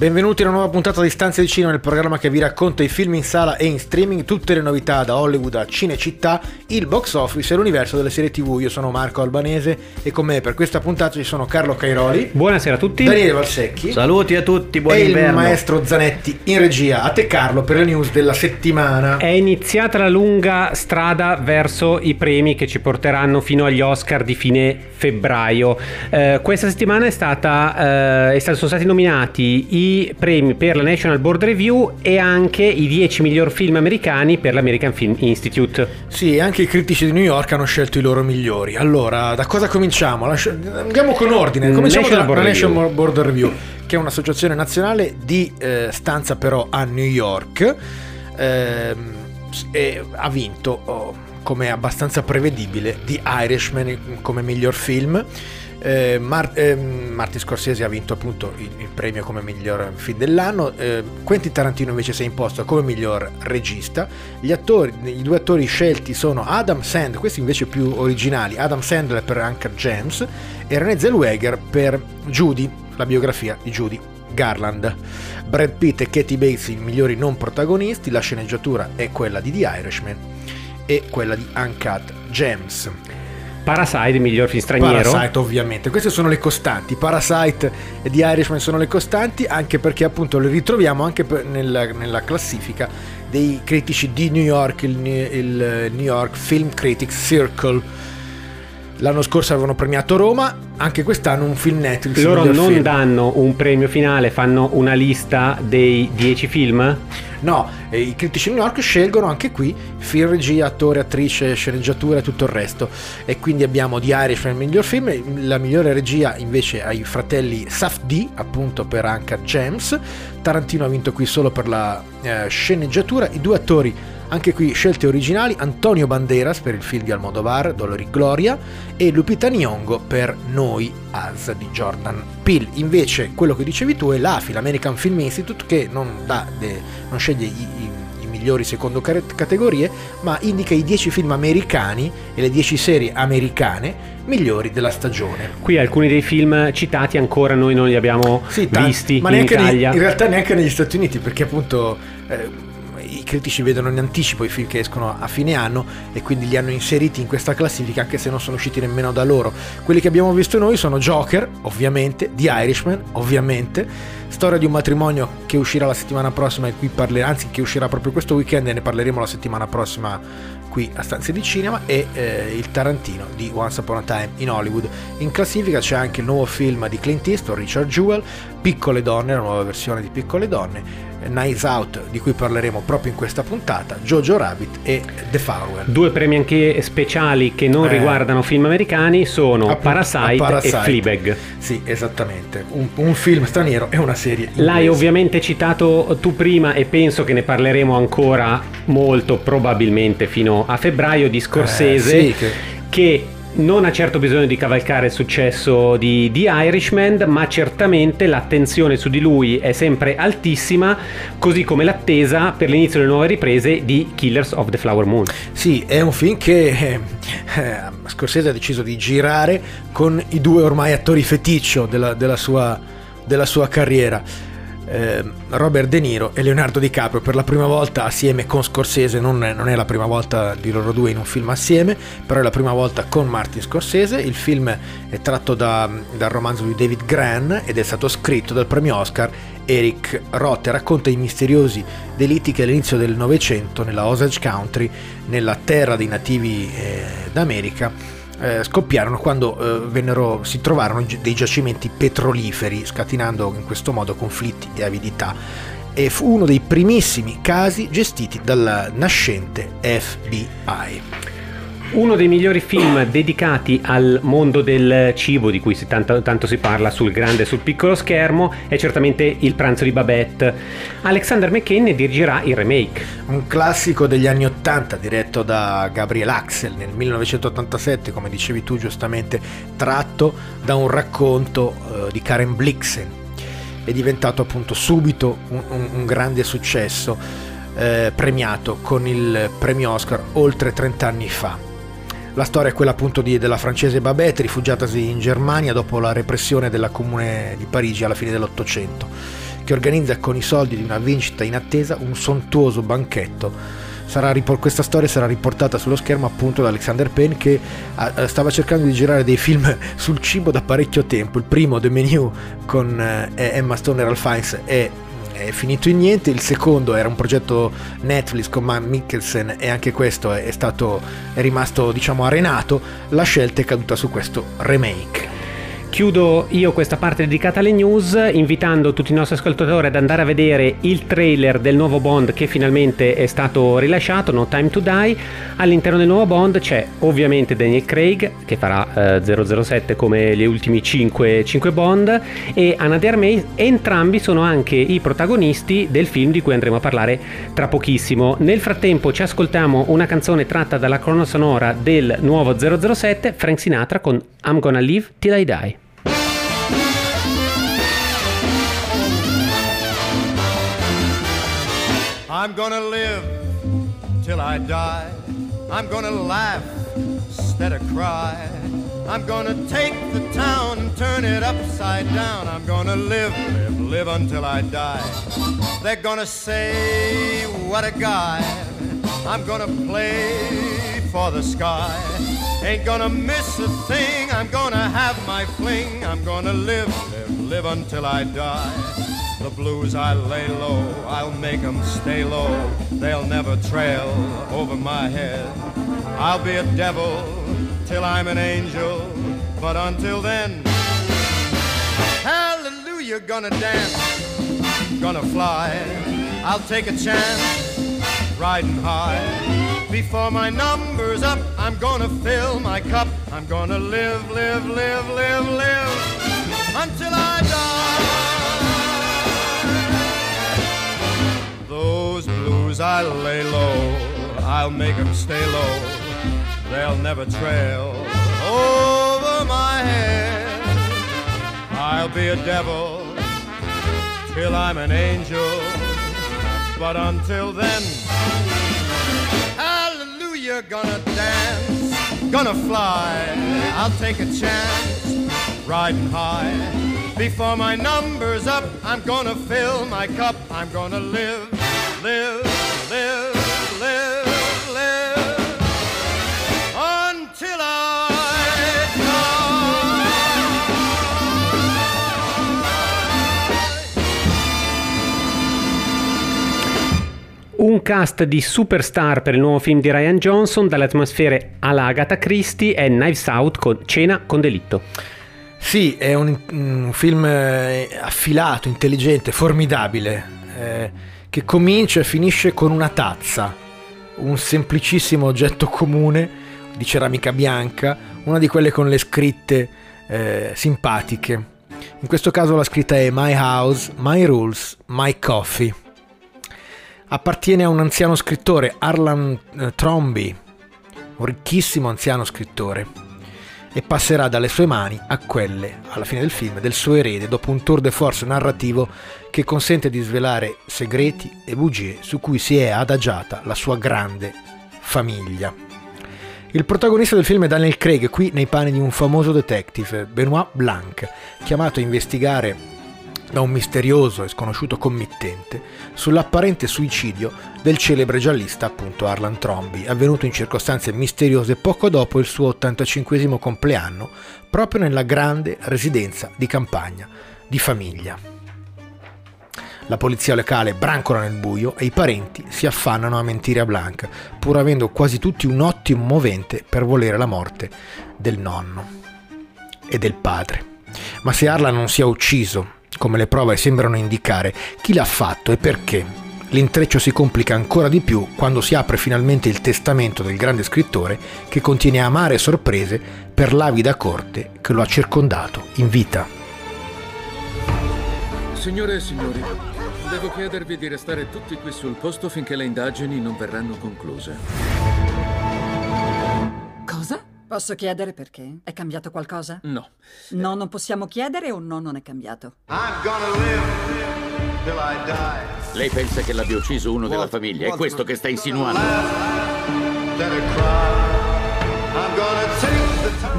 Benvenuti a una nuova puntata di Stanze di Cinema, il programma che vi racconta i film in sala e in streaming, tutte le novità da Hollywood a Cinecittà, il box office e l'universo delle serie TV. Io sono Marco Albanese e con me per questa puntata ci sono Carlo Cairoli. Buonasera a tutti. Daniele Valsecchi. Saluti a tutti, buon e inverno. il maestro Zanetti in regia. A te Carlo per le news della settimana. È iniziata la lunga strada verso i premi che ci porteranno fino agli Oscar di fine febbraio. Eh, questa settimana è stata, eh, sono stati nominati i premi per la National Board Review e anche i 10 miglior film americani per l'American Film Institute. Sì, anche i critici di New York hanno scelto i loro migliori. Allora, da cosa cominciamo? Lascia- Andiamo con ordine. Cominciamo National dalla Board National Review. Board Review, che è un'associazione nazionale di eh, stanza però a New York. Ehm, e ha vinto, oh, come è abbastanza prevedibile, The Irishman come miglior film. Eh, Mar- ehm, Martin Scorsese ha vinto appunto il, il premio come miglior film dell'anno, eh, Quentin Tarantino invece si è imposto come miglior regista. Attori, i due attori scelti sono Adam Sandler, questi invece più originali, Adam Sandler per Anchor James e René Zellweger per Judy, la biografia di Judy Garland. Brad Pitt e Katie Bates i migliori non protagonisti, la sceneggiatura è quella di The Irishman e quella di Uncut Gems. Parasite, miglior film straniero. Parasite ovviamente, queste sono le costanti, Parasite e The Irishman sono le costanti anche perché appunto le ritroviamo anche nella, nella classifica dei critici di New York, il, il New York Film Critics Circle. L'anno scorso avevano premiato Roma, anche quest'anno un film Netflix. Loro non film. danno un premio finale, fanno una lista dei 10 film. No, i critici di New York scelgono anche qui film, regia, attore, attrice, sceneggiatura e tutto il resto. E quindi abbiamo The Irishman, il miglior film, la migliore regia invece ai fratelli Safdie, appunto per Anka James. Tarantino ha vinto qui solo per la eh, sceneggiatura. I due attori, anche qui scelte originali, Antonio Banderas per il film di Almodovar, Dolori Gloria, e Lupita Nyong'o per Noi As di Jordan Peele. Invece quello che dicevi tu è l'AFI, l'American Film Institute, che non, de- non sceglie i, i- i migliori secondo categorie, ma indica i 10 film americani e le 10 serie americane migliori della stagione. Qui alcuni dei film citati ancora noi non li abbiamo tan- visti ma in neanche nei- Italia. in realtà neanche negli Stati Uniti, perché appunto eh, critici vedono in anticipo i film che escono a fine anno e quindi li hanno inseriti in questa classifica anche se non sono usciti nemmeno da loro. Quelli che abbiamo visto noi sono Joker, ovviamente, The Irishman, ovviamente, Storia di un matrimonio che uscirà la settimana prossima e qui parlerà, anzi che uscirà proprio questo weekend e ne parleremo la settimana prossima qui a Stanze di Cinema e eh, il Tarantino di Once Upon a Time in Hollywood. In classifica c'è anche il nuovo film di Clint Eastwood, Richard Jewell, Piccole Donne, la nuova versione di Piccole Donne, Nice Out di cui parleremo proprio in questa puntata, Jojo Rabbit e The Farewell. Due premi anche speciali che non Eh. riguardano film americani sono Appunto, Parasite, Parasite. e Fleabag. Sì, esattamente, un, un film straniero e una serie inglese. L'hai ovviamente citato tu prima e penso che ne parleremo ancora molto probabilmente fino a febbraio di Scorsese Eh, sì, che- che non ha certo bisogno di cavalcare il successo di, di Irishman, ma certamente l'attenzione su di lui è sempre altissima, così come l'attesa per l'inizio delle nuove riprese di Killers of the Flower Moon. Sì, è un film che eh, eh, Scorsese ha deciso di girare con i due ormai attori feticcio della, della sua, della sua carriera. Eh, Robert De Niro e Leonardo DiCaprio per la prima volta assieme con Scorsese, non è, non è la prima volta di loro due in un film assieme, però è la prima volta con Martin Scorsese. Il film è tratto da- dal romanzo di David Gran ed è stato scritto dal premio Oscar Eric Roth racconta i misteriosi delitti che all'inizio del Novecento nella Osage Country, nella terra dei nativi eh, d'America, eh, scoppiarono quando eh, vennero, si trovarono dei giacimenti petroliferi, scatenando in questo modo conflitti e avidità. E fu uno dei primissimi casi gestiti dalla nascente FBI. Uno dei migliori film dedicati al mondo del cibo, di cui si tanto, tanto, si parla sul grande e sul piccolo schermo, è certamente Il pranzo di Babette. Alexander McCain ne dirigerà il remake. Un classico degli anni Ottanta, diretto da Gabriel Axel nel 1987, come dicevi tu giustamente, tratto da un racconto uh, di Karen Blixen. È diventato appunto subito un, un, un grande successo, eh, premiato con il premio Oscar oltre 30 anni fa. La storia è quella appunto di, della francese Babette, rifugiatasi in Germania dopo la repressione della comune di Parigi alla fine dell'Ottocento, che organizza con i soldi di una vincita in attesa un sontuoso banchetto questa storia sarà riportata sullo schermo appunto da Alexander Payne che stava cercando di girare dei film sul cibo da parecchio tempo. Il primo, The Menu, con eh, Emma Stone e Ralph Fiennes, è è finito in niente, il secondo era un progetto Netflix con Matt Mikkelsen e anche questo è, stato, è rimasto diciamo arenato, la scelta è caduta su questo remake. Chiudo io questa parte dedicata alle news invitando tutti i nostri ascoltatori ad andare a vedere il trailer del nuovo Bond che finalmente è stato rilasciato, No Time to Die. All'interno del nuovo Bond c'è ovviamente Daniel Craig che farà eh, 007 come gli ultimi 5, 5 Bond e Anna De. Entrambi sono anche i protagonisti del film di cui andremo a parlare tra pochissimo. Nel frattempo ci ascoltiamo una canzone tratta dalla crono sonora del nuovo 007, Frank Sinatra con I'm Gonna Live Till I Die. I'm gonna live till I die. I'm gonna laugh instead of cry. I'm gonna take the town and turn it upside down. I'm gonna live, live, live until I die. They're gonna say, what a guy. I'm gonna play for the sky. Ain't gonna miss a thing. I'm gonna have my fling. I'm gonna live, live, live until I die. The blues I lay low, I'll make them stay low. They'll never trail over my head. I'll be a devil till I'm an angel, but until then, hallelujah, gonna dance, gonna fly. I'll take a chance, riding high. Before my number's up, I'm gonna fill my cup. I'm gonna live, live, live, live, live until I die. Blues I lay low, I'll make them stay low. They'll never trail over my head. I'll be a devil till I'm an angel. But until then, hallelujah, gonna dance, gonna fly. I'll take a chance, riding high. Before my number's up, I'm gonna fill my cup. I'm gonna live, live, live, live, live until I die. Un cast di superstar per il nuovo film di Ryan Johnson, dalle atmosfere alla Agatha Christie e Knives Out con Cena con delitto. Sì, è un, un film eh, affilato, intelligente, formidabile, eh, che comincia e finisce con una tazza, un semplicissimo oggetto comune di ceramica bianca, una di quelle con le scritte eh, simpatiche. In questo caso la scritta è My House, My Rules, My Coffee. Appartiene a un anziano scrittore, Arlan eh, Tromby, un ricchissimo anziano scrittore e passerà dalle sue mani a quelle, alla fine del film, del suo erede dopo un tour de force narrativo che consente di svelare segreti e bugie su cui si è adagiata la sua grande famiglia. Il protagonista del film è Daniel Craig, qui nei panni di un famoso detective, Benoit Blanc, chiamato a investigare da un misterioso e sconosciuto committente sull'apparente suicidio del celebre giallista appunto Arlan Trombi, avvenuto in circostanze misteriose poco dopo il suo 85 compleanno, proprio nella grande residenza di campagna di famiglia. La polizia locale brancola nel buio e i parenti si affannano a mentire a Blanc, pur avendo quasi tutti un ottimo movente per volere la morte del nonno e del padre. Ma se Arlan non sia ucciso come le prove sembrano indicare, chi l'ha fatto e perché. l'intreccio si complica ancora di più quando si apre finalmente il testamento del grande scrittore che contiene amare sorprese per l'avida corte che lo ha circondato in vita. Signore e signori, devo chiedervi di restare tutti qui sul posto finché le indagini non verranno concluse. Cosa? Posso chiedere perché? È cambiato qualcosa? No. No, non possiamo chiedere o no, non è cambiato? I'm gonna live till I die. Lei pensa che l'abbia ucciso uno della famiglia? È questo che sta insinuando?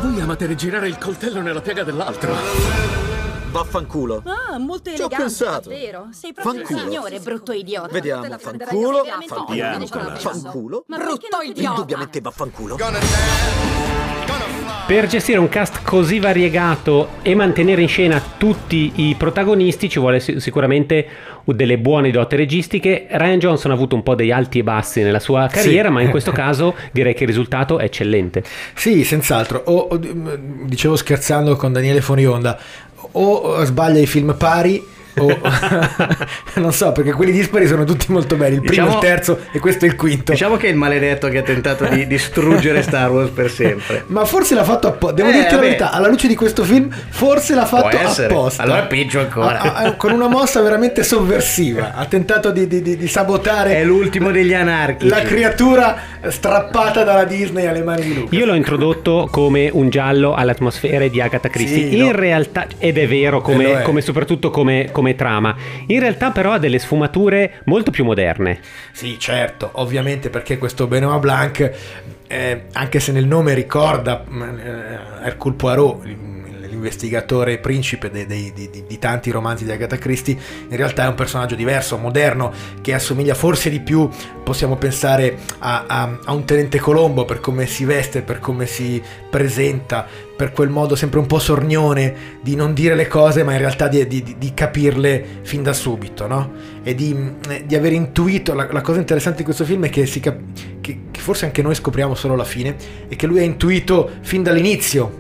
Voi amate rigirare il coltello nella piega dell'altro. Vaffanculo. Ah, molto Ci ho elegante, pensato. davvero. Sei proprio Fanculo. un signore, brutto idiota. Vediamo, fanculo, fanculo, fanculo. Ma perché Brutto idiota. Indubbiamente vaffanculo. Gonna dance. Per gestire un cast così variegato e mantenere in scena tutti i protagonisti ci vuole si- sicuramente delle buone doti registiche. Ryan Johnson ha avuto un po' dei alti e bassi nella sua carriera, ma in questo caso direi che il risultato è eccellente. Sì, senz'altro. O, dicevo scherzando con Daniele Fonionda, o sbaglia i film pari. O non so perché quelli dispari sono tutti molto belli il primo, Diciamo- il terzo e questo è il quinto Diciamo che è il maledetto che ha tentato di distruggere Star Wars per sempre. ma forse l'ha fatto apposta devo Eh, dirti la vabbè. verità alla luce di questo film forse l'ha fatto apposta Allora peggio ancora. Ha- ha- con una mossa veramente sovversiva ha tentato di, di- di- di sabotare È l'ultimo degli anarchici. la creatura strappata dalla Disney alle mani di Luca Io l'ho introdotto come un giallo alle atmosfere di Agatha Christie. Sì, in no. realtà, ed è vero, E lo come, è. come soprattutto come, come trama. In realtà, però, ha delle sfumature molto più moderne. Sì, certo, ovviamente perché questo Benoit Blanc, eh, anche se nel nome ricorda mm, eh, Hercule Poirot, l'investigatore principe dei- dei- di, di- tanti romanzi di Agatha Christie, in realtà è un personaggio diverso, moderno, che assomiglia forse di più, possiamo pensare a, a- a un tenente Colombo per come si veste, per come si presenta, per quel modo sempre un po' sornione di non dire le cose, ma in realtà di, di- di- capirle fin da subito, no? E di, eh, di aver intuito. La, la cosa interessante di questo film è che, cap- che- che forse anche noi scopriamo solo alla fine, è che lui ha intuito fin dall'inizio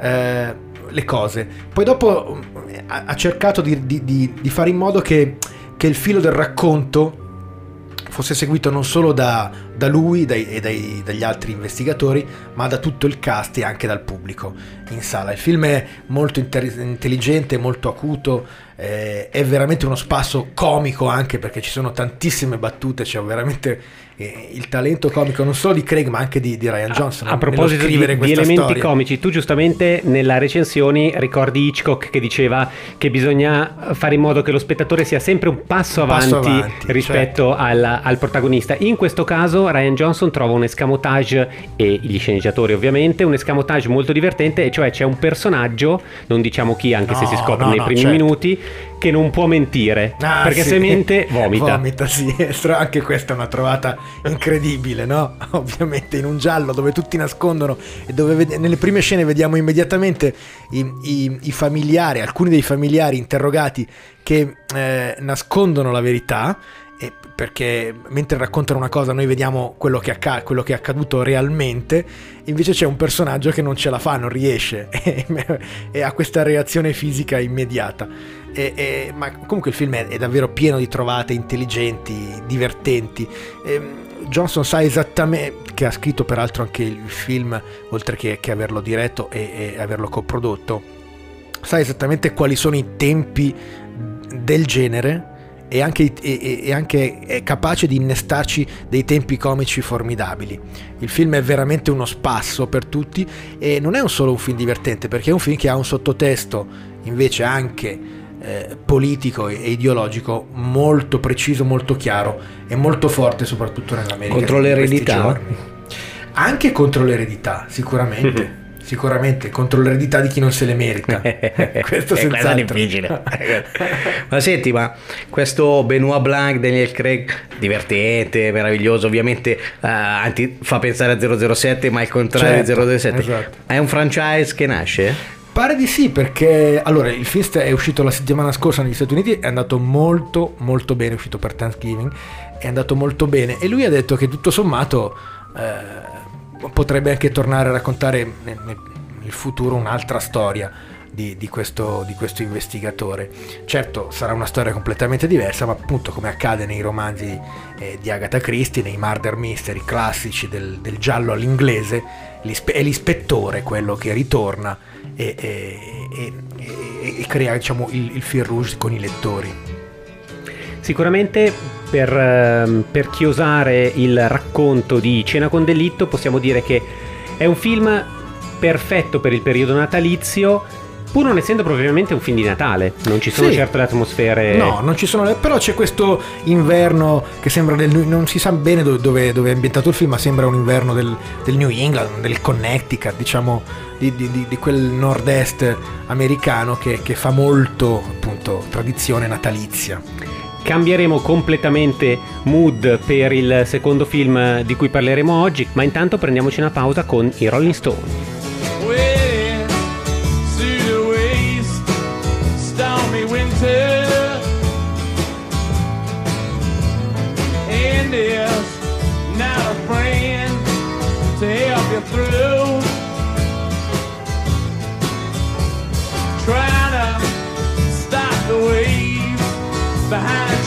eh, le cose. Poi dopo eh, ha, ha cercato di, di- di- di fare in modo che, che il filo del racconto fosse seguito non solo da, da lui dai- e dai- dagli altri investigatori, ma da tutto il cast e anche dal pubblico in sala. Il film è molto inter- intelligente, molto acuto, eh, è veramente uno spasso comico anche perché ci sono tantissime battute, c'è veramente eh, il talento comico non solo di Craig ma anche di, di Ryan Johnson. A nello proposito di, di elementi storia. comici, tu giustamente nella recensione ricordi Hitchcock che diceva che bisogna fare in modo che lo spettatore sia sempre un passo Un avanti, passo avanti, rispetto certo. al, al protagonista. In questo caso Ryan Johnson trova un escamotage e gli sceneggiatori ovviamente, un escamotage molto divertente, e cioè c'è un personaggio, non diciamo chi anche se No, si scopre no, nei no, primi certo. minuti, che non può mentire, Ah, perché sì. se mente vomita. Vomita, sì. Anche questa è una trovata incredibile, no? Ovviamente in un giallo dove tutti nascondono e dove ved- nelle prime scene vediamo immediatamente i, i- i familiari, alcuni dei familiari interrogati che eh, nascondono la verità. e perché mentre raccontano una cosa noi vediamo quello che, acca- quello che è accaduto realmente invece c'è un personaggio che non ce la fa, non riesce e ha questa reazione fisica immediata e- e- ma comunque il film è, è davvero pieno di trovate intelligenti, divertenti. Ehm, Johnson sa esattamente, che ha scritto peraltro anche il film, oltre che, che averlo diretto e, e averlo coprodotto, sa esattamente quali sono i tempi del genere e anche, e- e- e anche è capace di innestarci dei tempi comici formidabili. Il film è veramente uno spasso per tutti e non è un solo un film divertente perché è un film che ha un sottotesto invece anche eh, politico e ideologico molto preciso, molto chiaro e molto forte soprattutto nell'America. Contro l'eredità? Anche contro l'eredità, sicuramente. Sicuramente contro l'eredità di chi non se le merita. Questo è cosa senz'altro. difficile. ma senti, ma questo Benoit Blanc, Daniel Craig, divertente, meraviglioso, ovviamente eh, anti- fa pensare a 007, ma al contrario Certo, di 007. esatto. È un franchise che nasce? Pare di sì, perché allora il film è uscito la settimana scorsa negli Stati Uniti, è andato molto molto bene, è uscito per Thanksgiving, è andato molto bene e lui ha detto che tutto sommato eh, potrebbe anche tornare a raccontare nel futuro un'altra storia. di, di questo, di questo investigatore. Certo sarà una storia completamente diversa, ma appunto come accade nei romanzi eh, di Agatha Christie, nei murder mystery classici del, del giallo all'inglese, l'ispe- è l'ispettore quello che ritorna e, e- e- e- crea diciamo, il, il fil rouge con i lettori. Sicuramente per, ehm, per chiosare il racconto di Cena con delitto possiamo dire che è un film perfetto per il periodo natalizio, pur non essendo propriamente un film di Natale. Non ci sono Sì. certo le atmosfere... No, non ci sono, le- però c'è questo inverno che sembra del, non si sa bene do- dove, dove è ambientato il film, ma sembra un inverno del, del New England, del Connecticut, diciamo di, di- di- di quel nord-est americano che, che fa molto appunto tradizione natalizia. Cambieremo completamente mood per il secondo film di cui parleremo oggi, ma intanto prendiamoci una pausa con i Rolling Stone.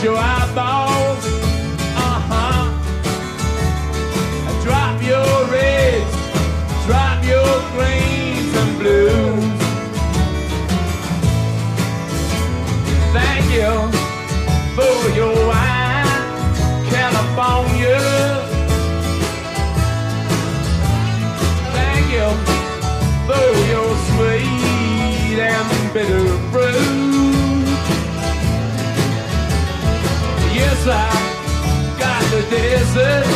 Your eyeballs. Uh huh. Drop your reds, drop your greens and blues. Thank you for your wine, California. Thank you for your sweet and bitter desert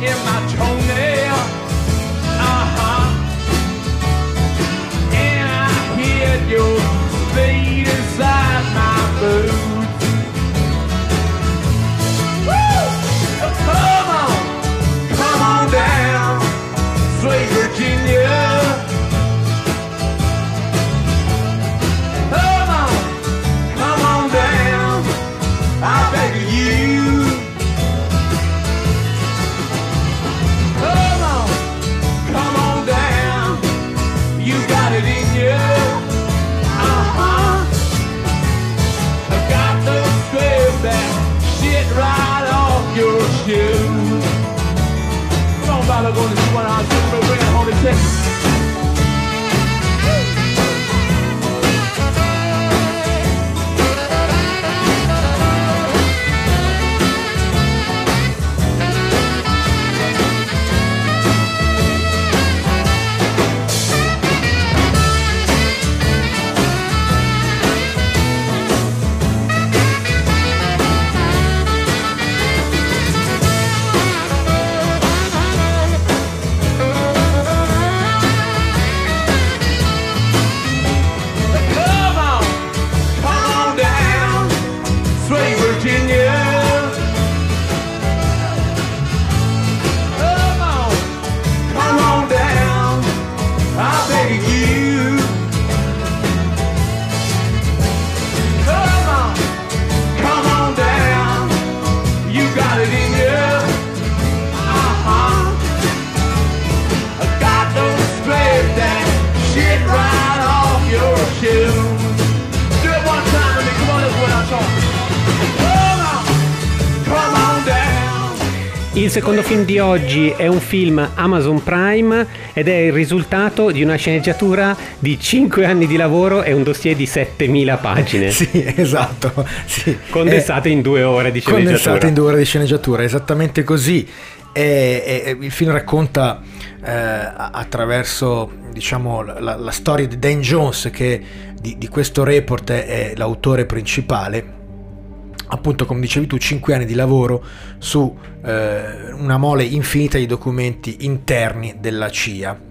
in my toenail. Uh huh. And I your inside my. Oggi è un film Amazon Prime ed è il risultato di una sceneggiatura di 5 anni di lavoro e un dossier di 7000 pagine. Sì, esatto. Sì. Condensate in due ore di sceneggiatura. Condensate in due ore di sceneggiatura, esattamente così. E- e- il film racconta eh, attraverso diciamo, la, la storia di Dan Jones, che di, di questo report è, è l'autore principale. Appunto, come dicevi tu, 5 anni di lavoro su eh, una mole infinita di documenti interni della CIA.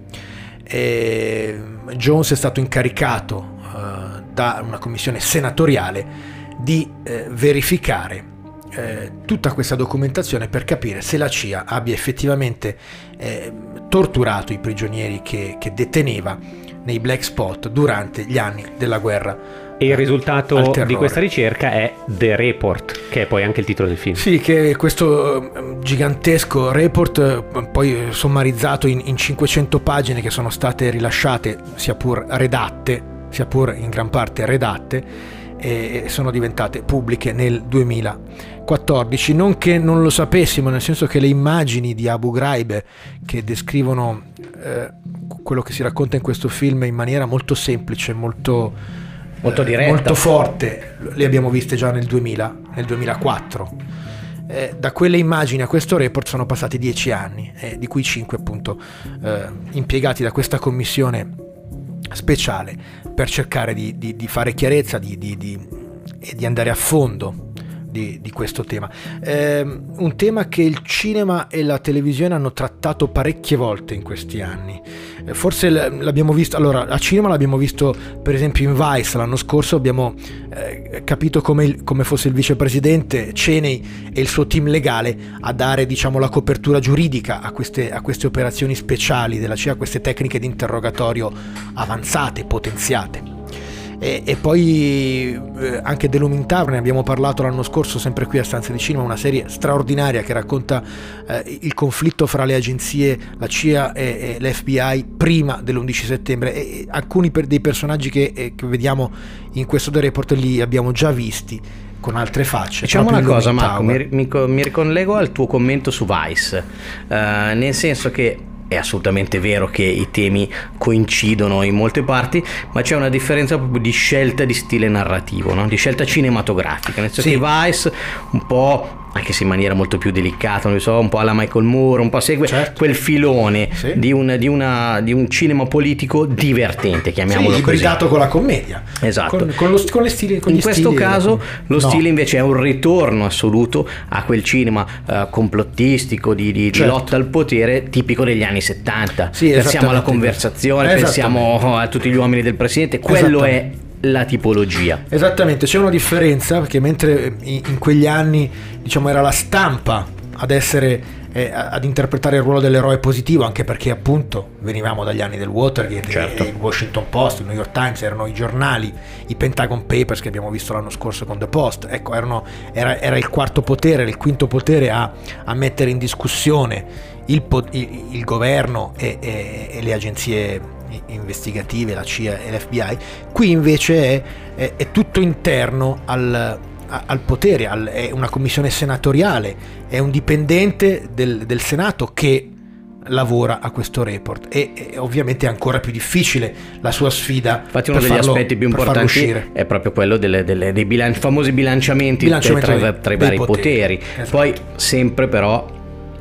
E Jones è stato incaricato eh, da una commissione senatoriale di eh, verificare eh, tutta questa documentazione per capire se la CIA abbia effettivamente eh, torturato i prigionieri che, che deteneva nei black spot durante gli anni della guerra. E il risultato di questa ricerca è The Report, che è poi anche il titolo del film. Sì, che questo eh, gigantesco report, eh, poi sommarizzato in, in 500 pagine che sono state rilasciate, sia pur redatte sia pur in gran parte redatte, e sono diventate pubbliche nel 2014. Non che non lo sapessimo, nel senso che le immagini di Abu Ghraib che descrivono eh, quello che si racconta in questo film in maniera molto semplice, molto, Molto diretta. molto forte, le abbiamo viste già nel 2000, nel 2004. Eh, da quelle immagini a questo report sono passati dieci anni, eh, di cui cinque appunto eh, impiegati da questa commissione speciale per cercare di, di- di fare chiarezza di, di- e di andare a fondo di, di questo tema. Ehm, un tema che il cinema e la televisione hanno trattato parecchie volte in questi anni. Eh, Forse l'abbiamo visto, allora a cinema l'abbiamo visto per esempio in Vice l'anno scorso, abbiamo eh, capito come, il- come fosse il vicepresidente Cheney e il suo team legale a dare diciamo la copertura giuridica a queste, a queste operazioni speciali della CIA, a queste tecniche di interrogatorio avanzate, potenziate. E, e poi eh, anche dell'Umintar, ne abbiamo parlato l'anno scorso sempre qui a Stanze di Cinema, una serie straordinaria che racconta eh, il conflitto fra le agenzie, la CIA e, e l'FBI prima dell'11 settembre e, alcuni per- dei personaggi che, eh, che vediamo in questo The Report li abbiamo già visti con altre facce. Diciamo una cosa, Looming Marco, Tower. mi, mi mi ricollego al tuo commento su Vice, eh, nel senso che è assolutamente vero che i temi coincidono in molte parti, ma c'è una differenza proprio di scelta di stile narrativo, no? di scelta cinematografica, nel senso Sì. che Vice un po', anche se in maniera molto più delicata, non so, un po' alla Michael Moore, un po' segue Certo. quel filone Sì. di, un, di una- di un cinema politico divertente, chiamiamolo Sì, così. con la commedia. Esatto. Con, con lo- con le stili, con in questo stili caso lo No. stile invece è un ritorno assoluto a quel cinema eh, complottistico di, di- Certo. lotta al potere tipico degli anni 70. Sì, pensiamo alla conversazione, pensiamo a tutti gli uomini del presidente, quello è. La tipologia. Esattamente, c'è una differenza perché mentre in, in quegli anni diciamo era la stampa ad essere eh, ad interpretare il ruolo dell'eroe positivo anche perché appunto venivamo dagli anni del Watergate Certo. il Washington Post, il New York Times erano i giornali, i Pentagon Papers che abbiamo visto l'anno scorso con The Post, ecco erano- era, era il quarto potere, era il quinto potere a, a mettere in discussione il, il- il governo e, e- e le agenzie investigative, la CIA e l'FBI, qui invece è, è- è tutto interno al, al potere, al- è una commissione senatoriale, è un dipendente del, del Senato che lavora a questo report e, e ovviamente è ancora più difficile la sua sfida. Infatti uno degli farlo- aspetti più importanti è proprio quello delle- delle- dei bilan- famosi bilanciamenti Bilanciamento tra, tra i vari poteri. poteri. Esatto. Poi sempre però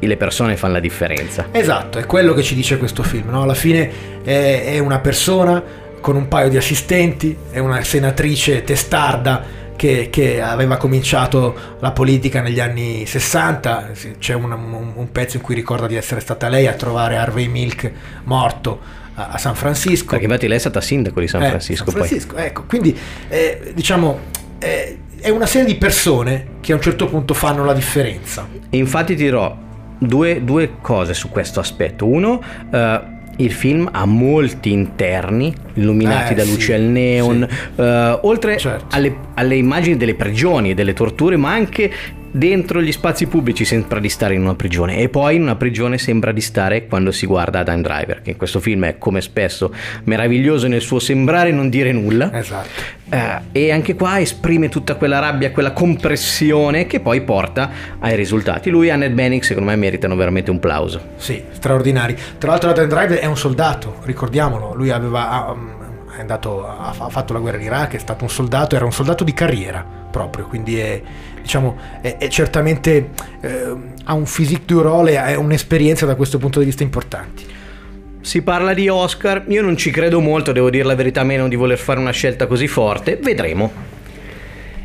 le persone fanno la differenza. Esatto, è quello che ci dice questo film. no? Alla fine è, è una persona con un paio di assistenti, è una senatrice testarda che, che aveva cominciato la politica negli anni 60. Sì, C'è un, un- un pezzo in cui ricorda di essere stata lei a trovare Harvey Milk morto a, San Francisco. Perché infatti lei è stata sindaco di San Eh, Francisco. San. Francisco, ecco, quindi eh, diciamo eh, è una serie di persone che a un certo punto fanno la differenza. Infatti ti dirò due, due cose su questo aspetto. Uno, eh, il film ha molti interni illuminati Eh, da sì, luci al neon, eh, oltre Certo. alle, alle immagini delle prigioni e delle torture, ma anche dentro gli spazi pubblici sembra di stare in una prigione e poi in una prigione sembra di stare quando si guarda Adam Driver che in questo film è come spesso meraviglioso nel suo sembrare non dire nulla Esatto. eh, e anche qua esprime tutta quella rabbia, quella compressione che poi porta ai risultati. Lui e Annette Bening secondo me meritano veramente un plauso. Sì, straordinari. Tra l'altro Adam Driver è un soldato, ricordiamolo, lui aveva um, andato, ha ha fatto la guerra in Iraq, è stato un soldato, era un soldato di carriera proprio, quindi è, diciamo, è, è certamente eh, ha un physique du role ha un'esperienza da questo punto di vista importanti. Si parla di Oscar, io non ci credo molto, devo dire la verità meno di voler fare una scelta così forte, vedremo.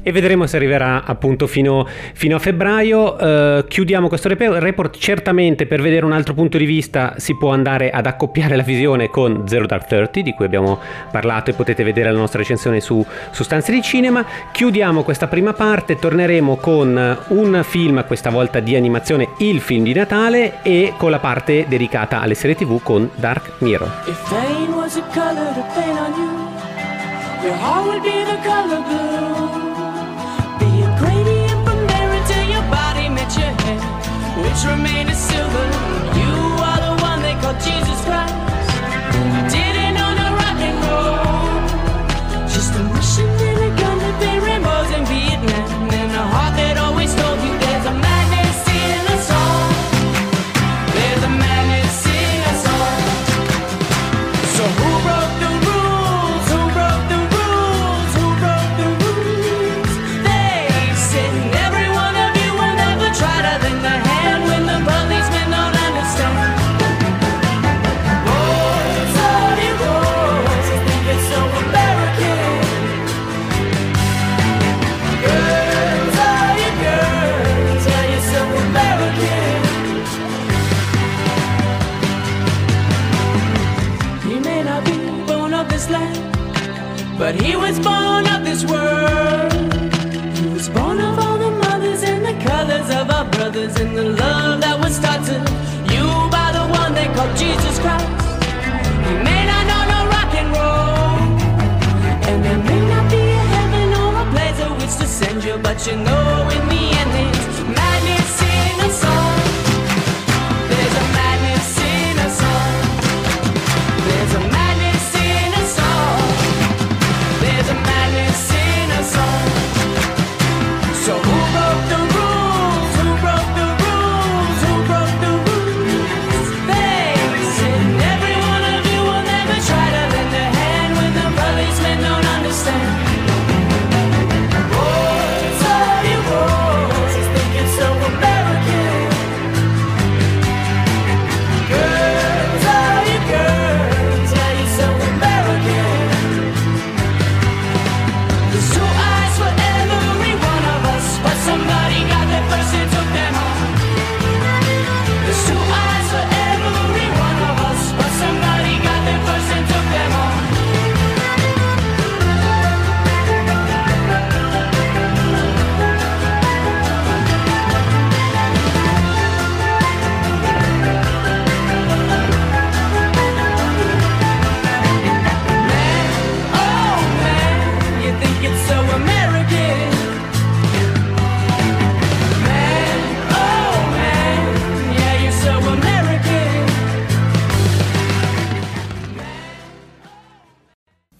E vedremo se arriverà appunto fino, fino a febbraio. Eh, chiudiamo questo rep- report. Certamente per vedere un altro punto di vista si può andare ad accoppiare la visione con Zero Dark Thirty, di cui abbiamo parlato e potete vedere la nostra recensione su, su Stanze di Cinema. Chiudiamo questa prima parte, torneremo con un film, questa volta di animazione, il film di Natale, e con la parte dedicata alle serie tv con Dark Mirror. If pain was a color to paint on you, your heart would be the color blue. Which remained a silver. You are the one they call Jesus of this land, but he was born of this world. He was born of all the mothers and the colors of our brothers and the love that was taught to you by the one they call Jesus Christ. He may not know no rock and roll, and there may not be a heaven or a place of which to send you, but you know in the end there's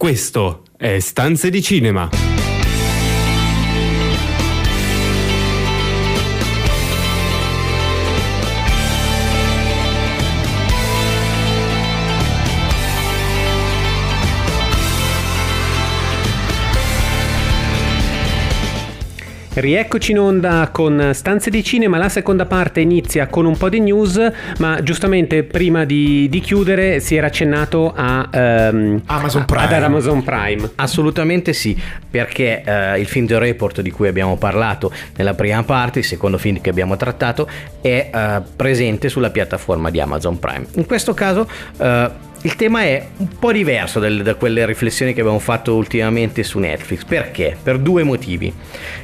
Questo è Stanze di Cinema. Rieccoci in onda con Stanze di Cinema, la seconda parte inizia con un po' di news, ma giustamente prima di, di chiudere si era accennato a, ehm, Amazon a- Prime. ad Amazon Prime. Assolutamente sì, perché eh, il film The Report di cui abbiamo parlato nella prima parte, il secondo film che abbiamo trattato, è eh, presente sulla piattaforma di Amazon Prime. In questo caso eh, il tema è un po' diverso del- da quelle riflessioni che abbiamo fatto ultimamente su Netflix. Perché? Per due motivi.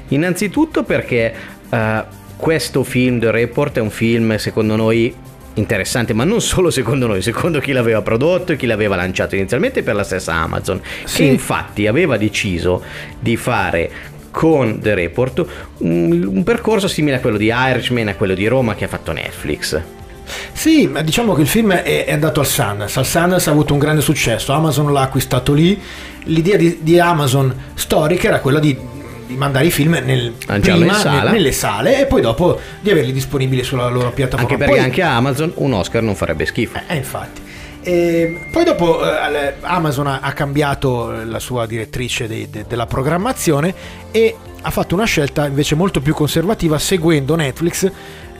Innanzitutto perché eh, questo film The Report è un film secondo noi interessante, ma non solo secondo noi, secondo chi l'aveva prodotto e chi l'aveva lanciato inizialmente per la stessa Amazon, Sì. che infatti aveva deciso di fare con The Report un, un percorso simile a quello di Irishman, a quello di Roma che ha fatto Netflix. Sì, ma diciamo che il film è, è andato al Sundance. Al Sundance ha avuto un grande successo. Amazon l'ha acquistato lì. L'idea di, di Amazon storica era quella di, di mandare i film nel, Lanciarlo prima sala. ne- nelle sale e poi dopo di averli disponibili sulla loro piattaforma. Anche perché Poi- anche a Amazon un Oscar non farebbe schifo. Eh, infatti. E poi dopo eh, Amazon ha, cambiato eh, la sua direttrice dei- de- della programmazione e ha fatto una scelta invece molto più conservativa seguendo Netflix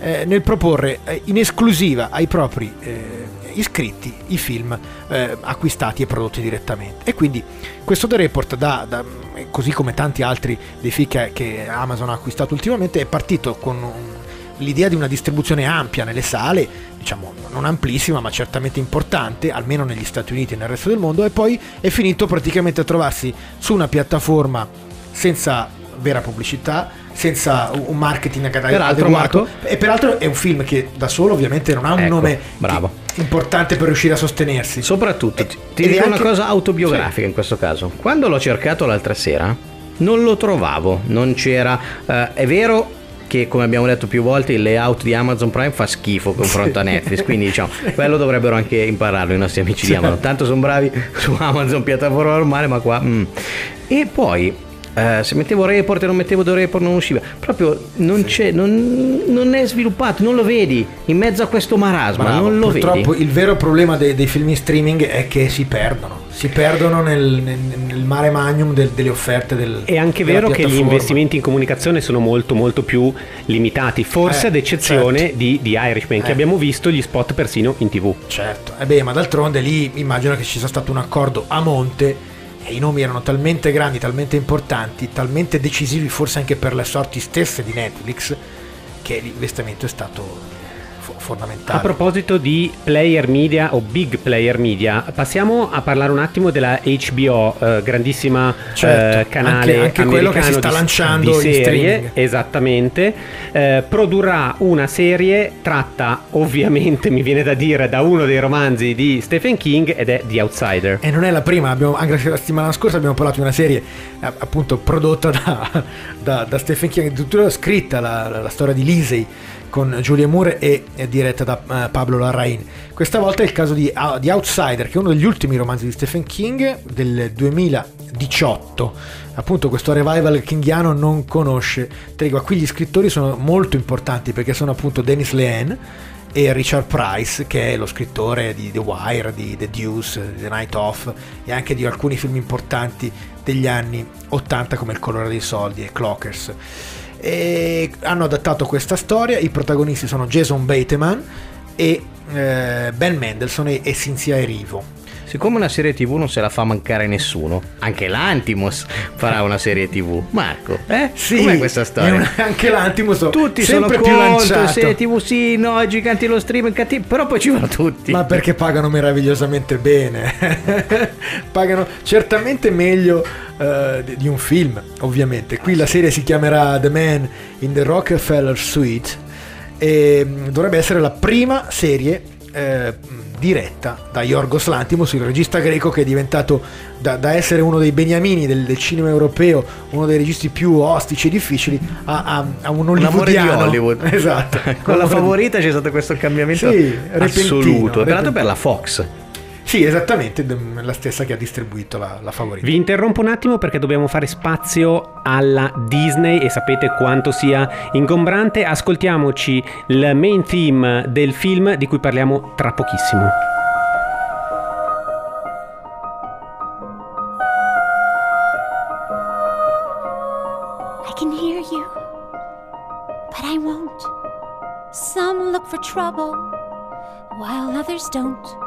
eh, nel proporre eh, in esclusiva ai propri eh, iscritti i film eh, acquistati e prodotti direttamente. E quindi questo The Report, da, da- così come tanti altri dei film che, che Amazon ha acquistato ultimamente, è partito con un- l'idea di una distribuzione ampia nelle sale, diciamo non amplissima ma certamente importante, almeno negli Stati Uniti e nel resto del mondo, e poi è finito praticamente a trovarsi su una piattaforma senza vera pubblicità, senza un marketing Peraltro, adeguato. Marco- E peraltro è un film che da solo ovviamente non ha un Ecco, nome bravo. che- importante per riuscire a sostenersi. Soprattutto, ti, ti dico una anche- cosa autobiografica in questo caso. Quando l'ho cercato l'altra sera, non lo trovavo, non c'era... eh, è vero che come abbiamo detto più volte il layout di Amazon Prime fa schifo confronto a Netflix quindi diciamo quello dovrebbero anche impararlo i nostri amici di Amazon tanto sono bravi su Amazon piattaforma normale ma qua mm. e poi eh, se mettevo report e non mettevo do report non usciva. Proprio non c'è non, non è sviluppato non lo vedi. In mezzo a questo marasma Bravo, non lo purtroppo vedi il vero problema dei, dei film in streaming è che si perdono, si perdono nel, nel- nel mare magnum del- delle offerte del È anche vero che gli investimenti in comunicazione sono molto molto più limitati, forse Eh, ad eccezione certo. di, di Irishman, che Eh. abbiamo visto gli spot persino in tv. Certo, eh beh, ma d'altronde lì immagino che ci sia stato un accordo a monte e i nomi erano talmente grandi, talmente importanti, talmente decisivi forse anche per le sorti stesse di Netflix che l'investimento è stato fondamentale. A proposito di player media o big player media, passiamo a parlare un attimo della HBO, eh, grandissima Certo, eh, canale anche- anche quello che si sta di- lanciando di serie, esattamente. Eh, produrrà una serie tratta, ovviamente, mi viene da dire, da uno dei romanzi di Stephen King ed è The Outsider. E non è la prima, abbiamo- anche la settimana scorsa abbiamo parlato di una serie appunto prodotta da, da- da Stephen King, addirittura scritta la, la- la storia di Lisey con Julia Moore e, diretta da eh, Pablo Larraín. Questa volta è il caso di, ah, di Outsider, che è uno degli ultimi romanzi di Stephen King del 2018. Appunto questo revival kingiano non conosce tregua. Qui gli scrittori sono molto importanti perché sono appunto Dennis Lehane e Richard Price, che è lo scrittore di The Wire, di The Deuce, di The Night Off e anche di alcuni film importanti degli anni 80 come Il colore dei soldi e Clockers. E hanno adattato questa storia, i protagonisti sono Jason Bateman e eh, Ben Mendelssohn e, e Cynthia Erivo. Siccome una serie TV non se la fa mancare nessuno, anche l'Antimos farà una serie TV. Marco, eh? Sì, Com'è questa storia? una- anche l'Antimos Tutti sempre sono più contro, lanciato. serie TV sì, no, i giganti dello streaming cattivi, però poi ci vanno tutti. Ma perché pagano meravigliosamente bene? pagano certamente meglio di di un film, ovviamente. Qui la serie si chiamerà The Man in the Rockefeller Suite e mm, dovrebbe essere la prima serie eh, diretta da Yorgos Lantimos, il regista greco che è diventato da, da essere uno dei beniamini del, del cinema europeo, uno dei registi più ostici e difficili, a, a, a un Un amore di hollywoodiano. Hollywood. Esatto. Con la Un favorita c'è stato questo cambiamento Sì, repentino, assoluto. Repentino. l'altro per la Fox. Sì, esattamente, la stessa che ha distribuito la, la favorita. Vi interrompo un attimo perché dobbiamo fare spazio alla Disney e sapete quanto sia ingombrante. Ascoltiamoci il main theme del film di cui parliamo tra pochissimo. I can hear you, but I won't. Some look for trouble, while others don't.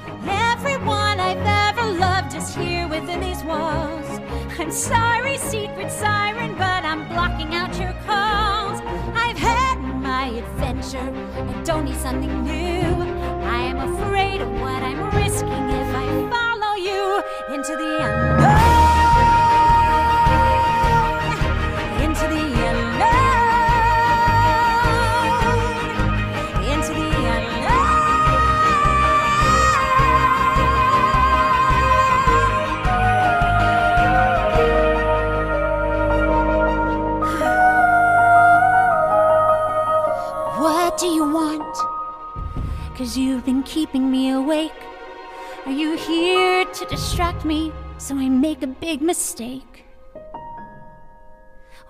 Everyone I've ever loved is here within these walls. I'm sorry, secret siren, but I'm blocking out your calls. I've had my adventure. I don't need something new. I am afraid of what I'm risking if I follow you into the unknown. Want? Cause you've been keeping me awake. Are you here to distract me so I make a big mistake?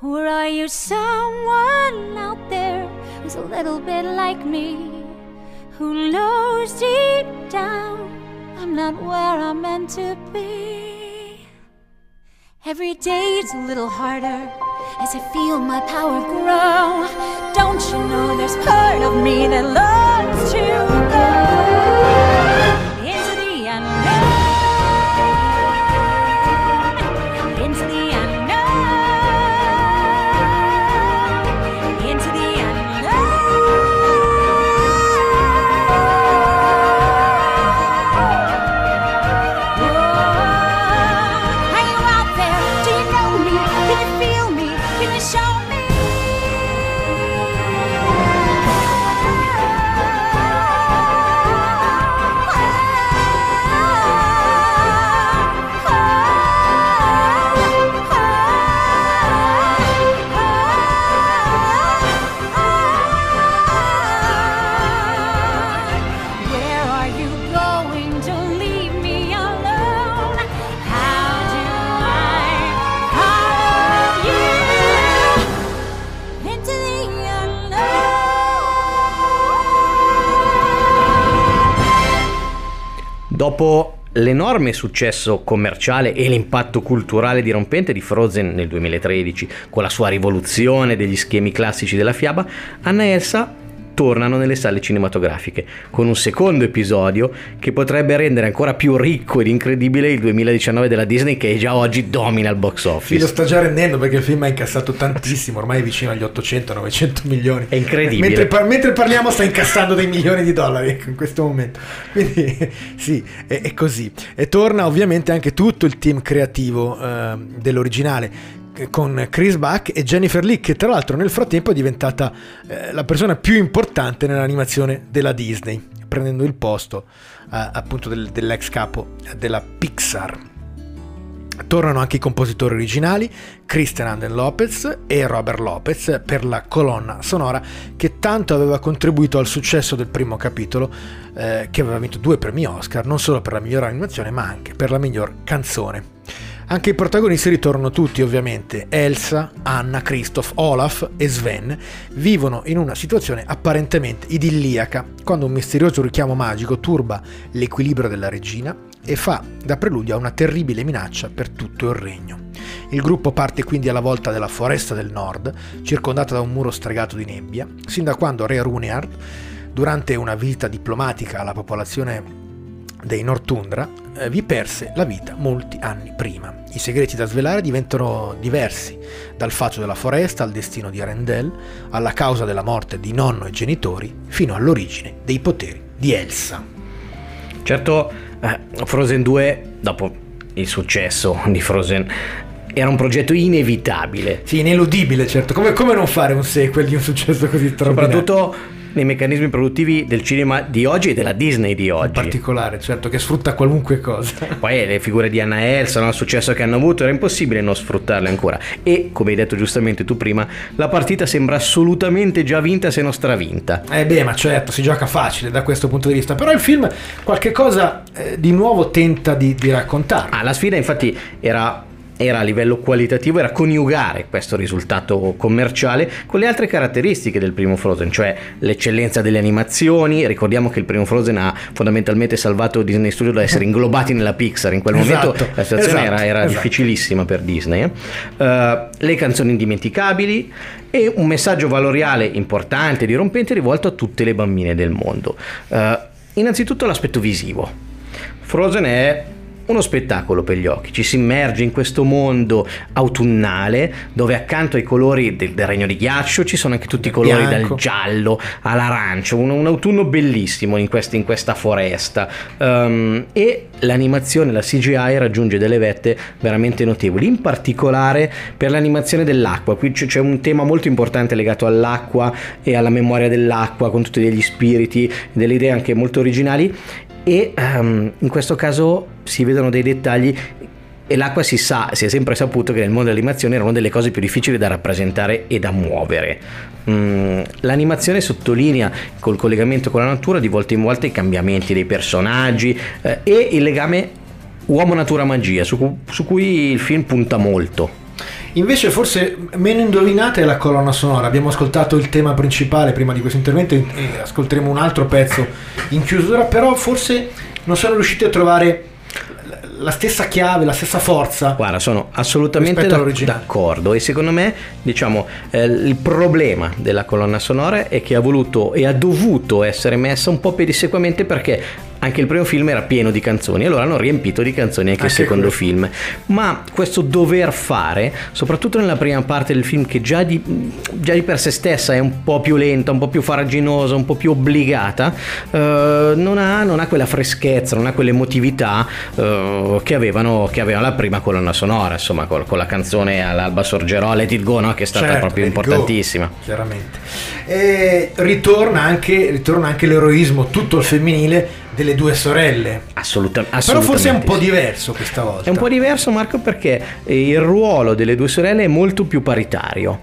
Or are you someone out there who's a little bit like me? Who knows deep down I'm not where I'm meant to be? Every day's a little harder as I feel my power grow. Don't you know there's part of me that loves to go dopo l'enorme successo commerciale e l'impatto culturale dirompente di Frozen nel 2013, con la sua rivoluzione degli schemi classici della fiaba, Anna Elsa tornano nelle sale cinematografiche con un secondo episodio che potrebbe rendere ancora più ricco ed incredibile il 2019 della Disney che già oggi domina il box Sì, lo office. sta già rendendo perché il film ha incassato tantissimo, ormai è vicino agli 800-900 milioni. È incredibile. Mentre, par- mentre parliamo sta incassando dei milioni di dollari ecco, in questo momento. Quindi sì, è, è così. E torna ovviamente anche tutto il team creativo eh, dell'originale con Chris Buck e Jennifer Lee che tra l'altro nel frattempo è diventata eh, la persona più importante nell'animazione della Disney prendendo il posto eh, appunto del- dell'ex capo della Pixar Tornano anche i compositori originali, Christian Anden Lopez e Robert Lopez, per la colonna sonora che tanto aveva contribuito al successo del primo capitolo, eh, che aveva vinto due premi Oscar, non solo per la miglior animazione, ma anche per la miglior canzone. Anche i protagonisti ritornano tutti, ovviamente. Elsa, Anna, Christoph, Olaf e Sven vivono in una situazione apparentemente idilliaca quando un misterioso richiamo magico turba l'equilibrio della regina e fa da preludio a una terribile minaccia per tutto il regno. Il gruppo parte quindi alla volta della foresta del nord, circondata da un muro stregato di nebbia, sin da quando Re Runeard, durante una visita diplomatica alla popolazione dei Nortundra, eh, vi perse la vita molti anni prima. I segreti da svelare diventano diversi, dal facio della foresta al destino di Arendelle, alla causa della morte di nonno e genitori, fino all'origine dei poteri di Elsa. Certo, eh, Frozen 2, dopo il successo di Frozen, era un progetto inevitabile. Sì, ineludibile, certo. Come, come non fare un sequel di un successo così straordinario? Soprattutto nei meccanismi produttivi del cinema di oggi e della Disney di in oggi. particolare, certo, che sfrutta qualunque cosa. Poi le figure di Anna Elsa, no, il successo che hanno avuto, era impossibile non sfruttarle ancora. E, come hai detto giustamente tu prima, la partita sembra assolutamente già vinta se non stravinta. Eh beh, ma certo, si gioca facile da questo punto di vista. Però il film qualche cosa eh, di nuovo tenta di, di raccontare. Ah, la sfida infatti era, era a livello qualitativo, era coniugare questo risultato commerciale con le altre caratteristiche del primo Frozen, cioè l'eccellenza delle animazioni. Ricordiamo che il primo Frozen ha fondamentalmente salvato Disney Studio da essere inglobati nella Pixar. In quel momento Esatto, la situazione esatto, era, era esatto. difficilissima per Disney. Eh, le canzoni indimenticabili e un messaggio valoriale importante, dirompente, rivolto a tutte le bambine del mondo. Eh, innanzitutto l'aspetto visivo. Frozen è uno spettacolo per gli occhi, ci si immerge in questo mondo autunnale dove accanto ai colori del, del regno di ghiaccio ci sono anche tutti i colori Bianco. dal giallo all'arancio, un, un autunno bellissimo in, quest- in questa foresta. Um, e l'animazione, la CGI raggiunge delle vette veramente notevoli, in particolare per l'animazione dell'acqua, qui c'è c'è un tema molto importante legato all'acqua e alla memoria dell'acqua con tutti degli spiriti, delle idee anche molto originali e ehm, in questo caso si vedono dei dettagli e l'acqua si sa, si è sempre saputo che nel mondo dell'animazione era una delle cose più difficili da rappresentare e da muovere. Mm, l'animazione sottolinea col collegamento con la natura di volta in volta i cambiamenti dei personaggi eh, e il legame uomo-natura-magia su, su cui il film punta molto. Invece forse meno indovinata è la colonna sonora. Abbiamo ascoltato il tema principale prima di questo intervento e ascolteremo un altro pezzo in chiusura, però forse non sono riusciti a trovare la stessa chiave, la stessa forza. Guarda, sono assolutamente d'accordo e secondo me, diciamo, eh, il problema della colonna sonora è che ha voluto e ha dovuto essere messa un po' pedissequamente perché anche il primo film era pieno di canzoni loro hanno riempito di canzoni anche, il Anche secondo questo. film. Ma questo dover fare, soprattutto nella prima parte del film che già di, già di per sé stessa è un po' più lenta, un po' più faraginosa, un po' più obbligata, eh, non, ha, non ha quella freschezza, non ha quell'emotività eh, che, avevano, che aveva la prima colonna sonora, insomma, con, con la canzone all'alba sorgerò, Let It Go, no? che è stata Certo, proprio it go, importantissima. chiaramente. E ritorna anche, ritorna anche l'eroismo tutto il femminile delle due sorelle. Assoluta- Però forse è un assolutamente po' diverso questa volta. È un po' diverso Marco perché il ruolo delle due sorelle è molto più paritario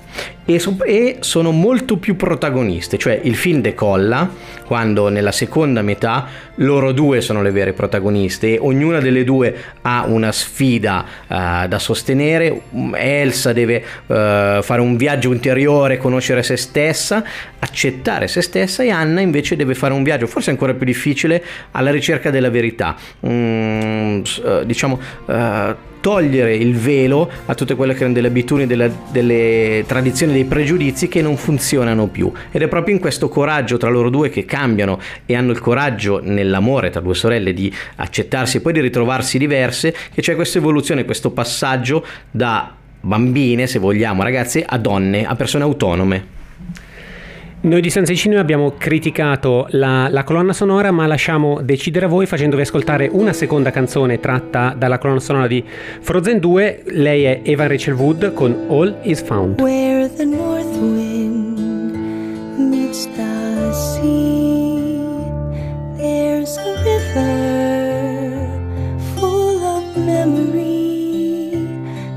e, e sono molto più protagoniste, cioè il film decolla quando nella seconda metà loro due sono le vere protagoniste e ognuna delle due ha una sfida eh, da sostenere. Elsa deve eh, fare un viaggio interiore, conoscere se stessa, accettare se stessa e Anna invece deve fare un viaggio forse ancora più difficile alla ricerca della verità. Mm, eh, diciamo eh, togliere il velo a tutte quelle che erano delle abitudini, delle, delle tradizioni, dei pregiudizi che non funzionano più. Ed è proprio in questo coraggio tra loro due che cambiano e hanno il coraggio nell'amore tra due sorelle di accettarsi e poi di ritrovarsi diverse, che c'è questa evoluzione, questo passaggio da bambine, se vogliamo, ragazze, a donne, a persone autonome. Noi di Senza Cinema abbiamo criticato la, la colonna sonora, ma lasciamo decidere a voi facendovi ascoltare una seconda canzone tratta dalla colonna sonora di Frozen 2. Lei è Eva Rachel Wood con All Is Found. Where the north wind meets the sea, there's a river full of memory.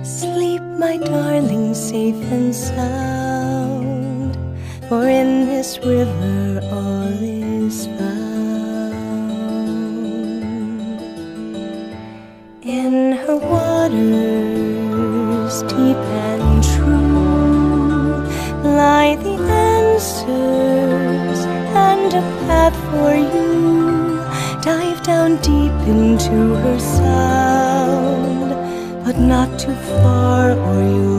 Sleep, my darling, safe and sound. For in this river all is found. In her waters deep and true lie the answers and a path for you. Dive down deep into her sound, but not too far or you'll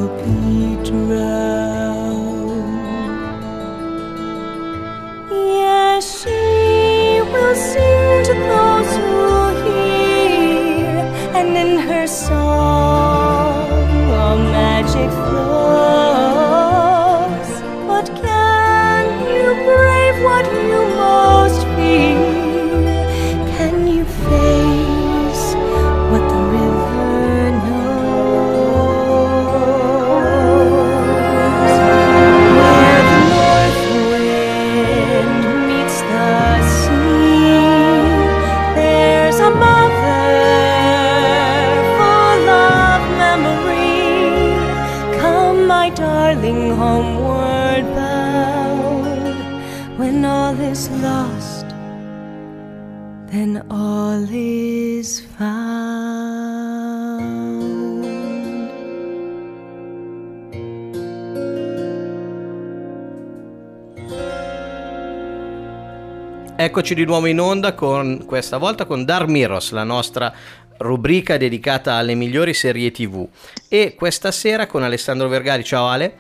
Eccoci di nuovo in onda con questa volta con Dark Mirrors, la nostra rubrica dedicata alle migliori serie TV. E questa sera con Alessandro Vergari, ciao Ale.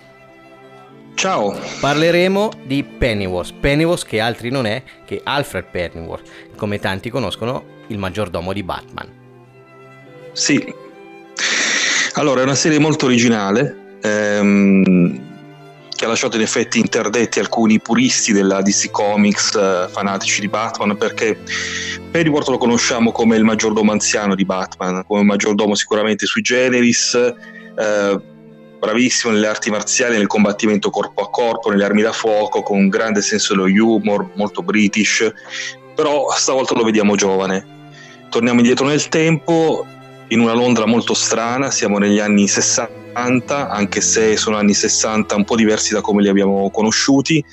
Ciao. Parleremo di Pennyworth. Pennyworth che altri non è che Alfred Pennyworth, come tanti conoscono, il maggiordomo di Batman. Sì. Allora, è una serie molto originale ehm, che ha lasciato in effetti interdetti alcuni puristi della DC Comics eh, fanatici di Batman perché Pennyworth lo conosciamo come il maggiordomo anziano di Batman, come maggiordomo sicuramente sui generis, eh, bravissimo nelle arti marziali, nel combattimento corpo a corpo, nelle armi da fuoco, con un grande senso dello humor, molto british, però stavolta lo vediamo giovane. Torniamo indietro nel tempo, in una Londra molto strana, siamo negli anni 60, anche se sono anni 60 un po' diversi da come li abbiamo conosciuti.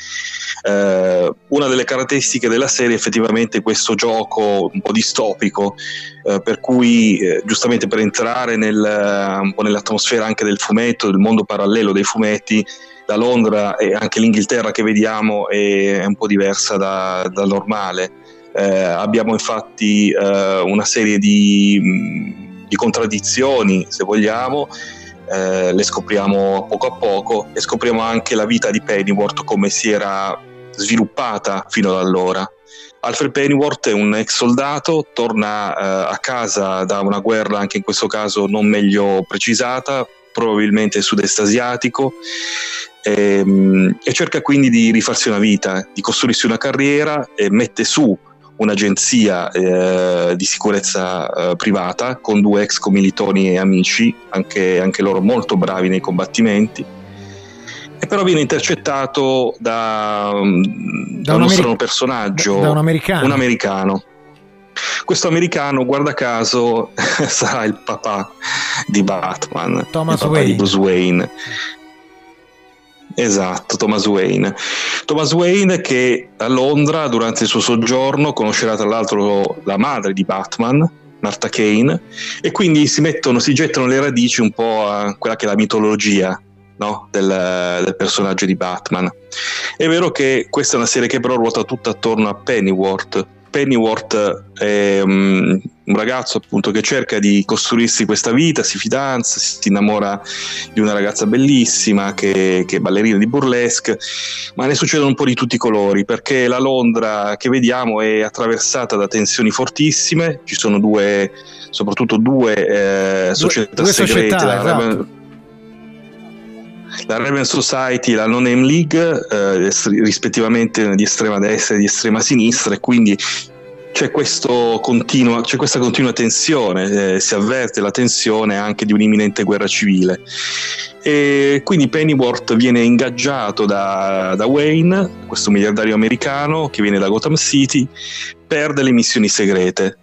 Eh, una delle caratteristiche della serie è effettivamente questo gioco un po' distopico, eh, per cui eh, giustamente per entrare nel, un po' nell'atmosfera anche del fumetto, del mondo parallelo dei fumetti, la Londra e anche l'Inghilterra che vediamo è, è un po' diversa da- dal normale. Eh, abbiamo infatti eh, una serie di, di contraddizioni, se vogliamo, eh, le scopriamo poco a poco e scopriamo anche la vita di Pennyworth come si era sviluppata fino ad allora. Alfred Pennyworth è un ex soldato, torna eh, a casa da una guerra, anche in questo caso non meglio precisata, probabilmente sud-est asiatico, ehm, e cerca quindi di rifarsi una vita, di costruirsi una carriera e mette su un'agenzia eh, di sicurezza eh, privata con due ex commilitoni e amici, anche, anche loro molto bravi nei combattimenti. E però viene intercettato da, mm, da un uno ameri- strano personaggio, da un americano. un americano. Questo americano, guarda caso, sarà il papà di Batman, Thomas il papà Wayne. di Bruce Wayne. Esatto, Thomas Wayne. Thomas Wayne che a Londra durante il suo soggiorno conoscerà tra l'altro la madre di Batman, Martha Kane, e quindi si mettono, si gettano le radici un po' a quella che è la mitologia no? del, del personaggio di Batman. È vero che questa è una serie che però ruota tutta attorno a Pennyworth. Pennyworth è um, un ragazzo appunto che cerca di costruirsi questa vita, si fidanza, si innamora di una ragazza bellissima che, che è ballerina di burlesque, ma ne succedono un po' di tutti i colori perché la Londra che vediamo è attraversata da tensioni fortissime, ci sono due, soprattutto due eh, società due segrete, società, la esatto. Raven- la Raven Society e la No Name League, eh, rispettivamente di estrema destra e di estrema sinistra, e quindi c'è, questo continua- c'è questa continua tensione, eh, si avverte la tensione anche di un'imminente guerra civile. E quindi Pennyworth viene ingaggiato da, da Wayne, questo miliardario americano che viene da Gotham City, per delle missioni segrete.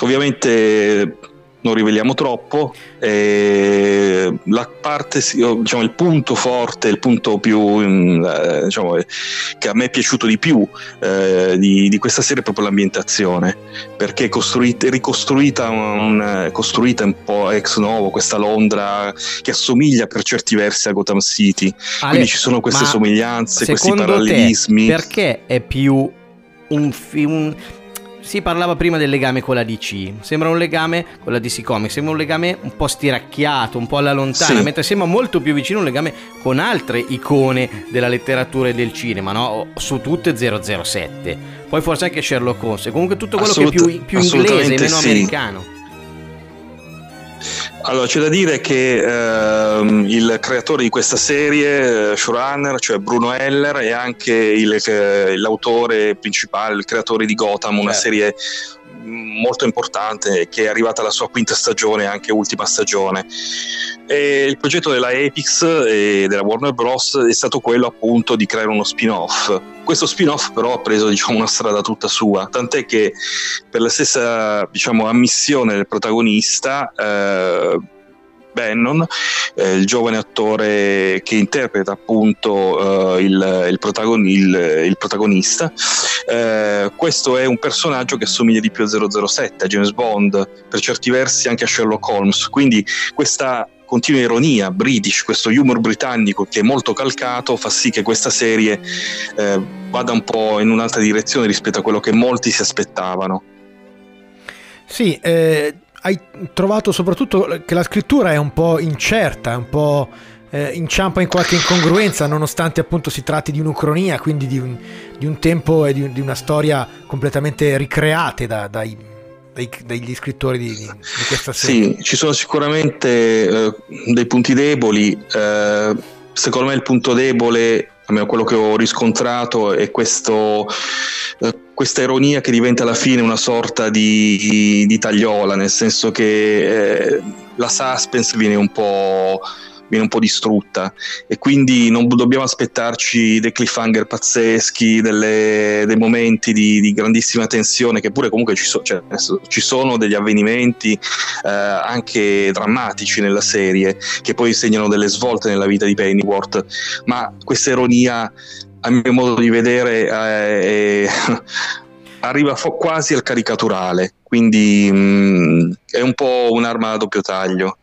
Ovviamente non riveliamo troppo, eh, la parte, diciamo, il punto forte, il punto più mm, eh, diciamo, eh, che a me è piaciuto di più eh, di, di questa serie è proprio l'ambientazione, perché è costruita, è ricostruita un, costruita un po' ex novo questa Londra che assomiglia per certi versi a Gotham City, Ale, quindi ci sono queste somiglianze, questi parallelismi. perché è più un film si parlava prima del legame con la DC, sembra un legame con la DC Comics, sembra un legame un po' stiracchiato, un po' alla lontana, Sì. mentre sembra molto più vicino un legame con altre icone della letteratura e del cinema, no? Su tutte 007. Poi forse anche Sherlock Holmes, comunque tutto quello Assolut- che è più, più inglese, meno sì. americano. Allora, c'è da dire che ehm, il creatore di questa serie, eh, showrunner, cioè Bruno Heller, è anche il- eh, l'autore principale, il creatore di Gotham, una Certo. serie molto importante che è arrivata alla sua quinta stagione, anche ultima stagione. E il progetto della Epix e della Warner Bros. è stato quello appunto di creare uno spin-off. Questo spin-off però ha preso diciamo, una strada tutta sua, tant'è che per la stessa diciamo, ammissione del protagonista, eh, Bannon, eh, il giovane attore che interpreta appunto eh, il, il protagoni- il- il protagonista, eh, questo è un personaggio che assomiglia di più a 007, a James Bond, per certi versi anche a Sherlock Holmes, quindi questa continua ironia british, questo humor britannico che è molto calcato fa sì che questa serie eh, vada un po' in un'altra direzione rispetto a quello che molti si aspettavano. Sì, eh, hai trovato soprattutto che la scrittura è un po' incerta, è un po' eh, inciampa in qualche incongruenza, nonostante appunto si tratti di un'ucronia, quindi di un, di un tempo e di, di una storia completamente ricreate da- dai- dai- dagli scrittori di, di- questa serie. Sì, ci sono sicuramente eh, dei punti deboli. eh, secondo me il punto debole, almeno quello che ho riscontrato, è questo, eh, questa ironia che diventa alla fine una sorta di, di tagliola, nel senso che eh, la suspense viene un po'. Viene un po' distrutta. E quindi non dobbiamo aspettarci dei cliffhanger pazzeschi, delle- dei momenti di, di grandissima tensione, che pure comunque ci, so- cioè, ci sono degli avvenimenti eh, anche drammatici nella serie che poi segnano delle svolte nella vita di Pennyworth, ma questa ironia a mio modo di vedere eh, è- arriva fo- quasi al caricaturale, quindi mm, è un po' un'arma a doppio taglio.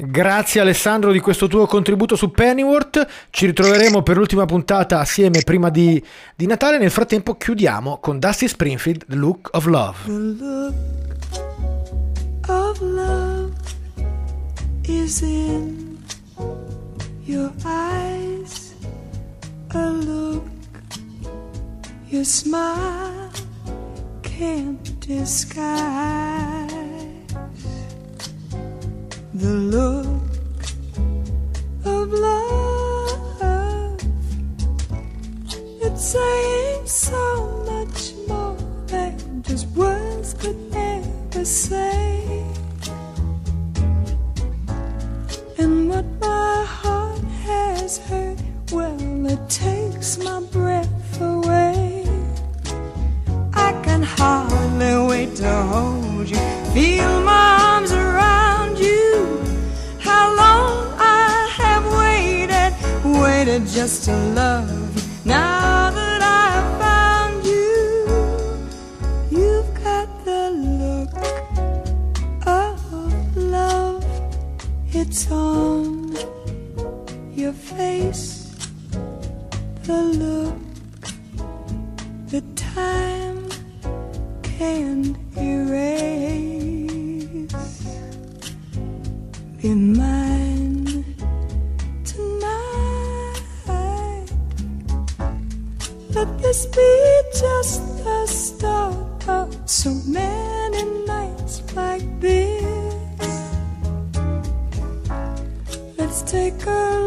Grazie Alessandro di questo tuo contributo su Pennyworth. Ci ritroveremo per l'ultima puntata assieme prima di, di Natale. Nel frattempo chiudiamo con Dusty Springfield, The Look of Love. The look of love is in your eyes. A look your smile can't disguise. The look of love. It's saying so much more than just words could ever say. And what my heart has heard, well, it takes my breath away can hardly wait to hold you. Feel my arms around you. How long I have waited, waited just to love you. Now that I've found you, you've got the look of love. It's on your face, the look, the time can't erase. Be mine tonight. Let this be just the start of so many nights like this. Let's take a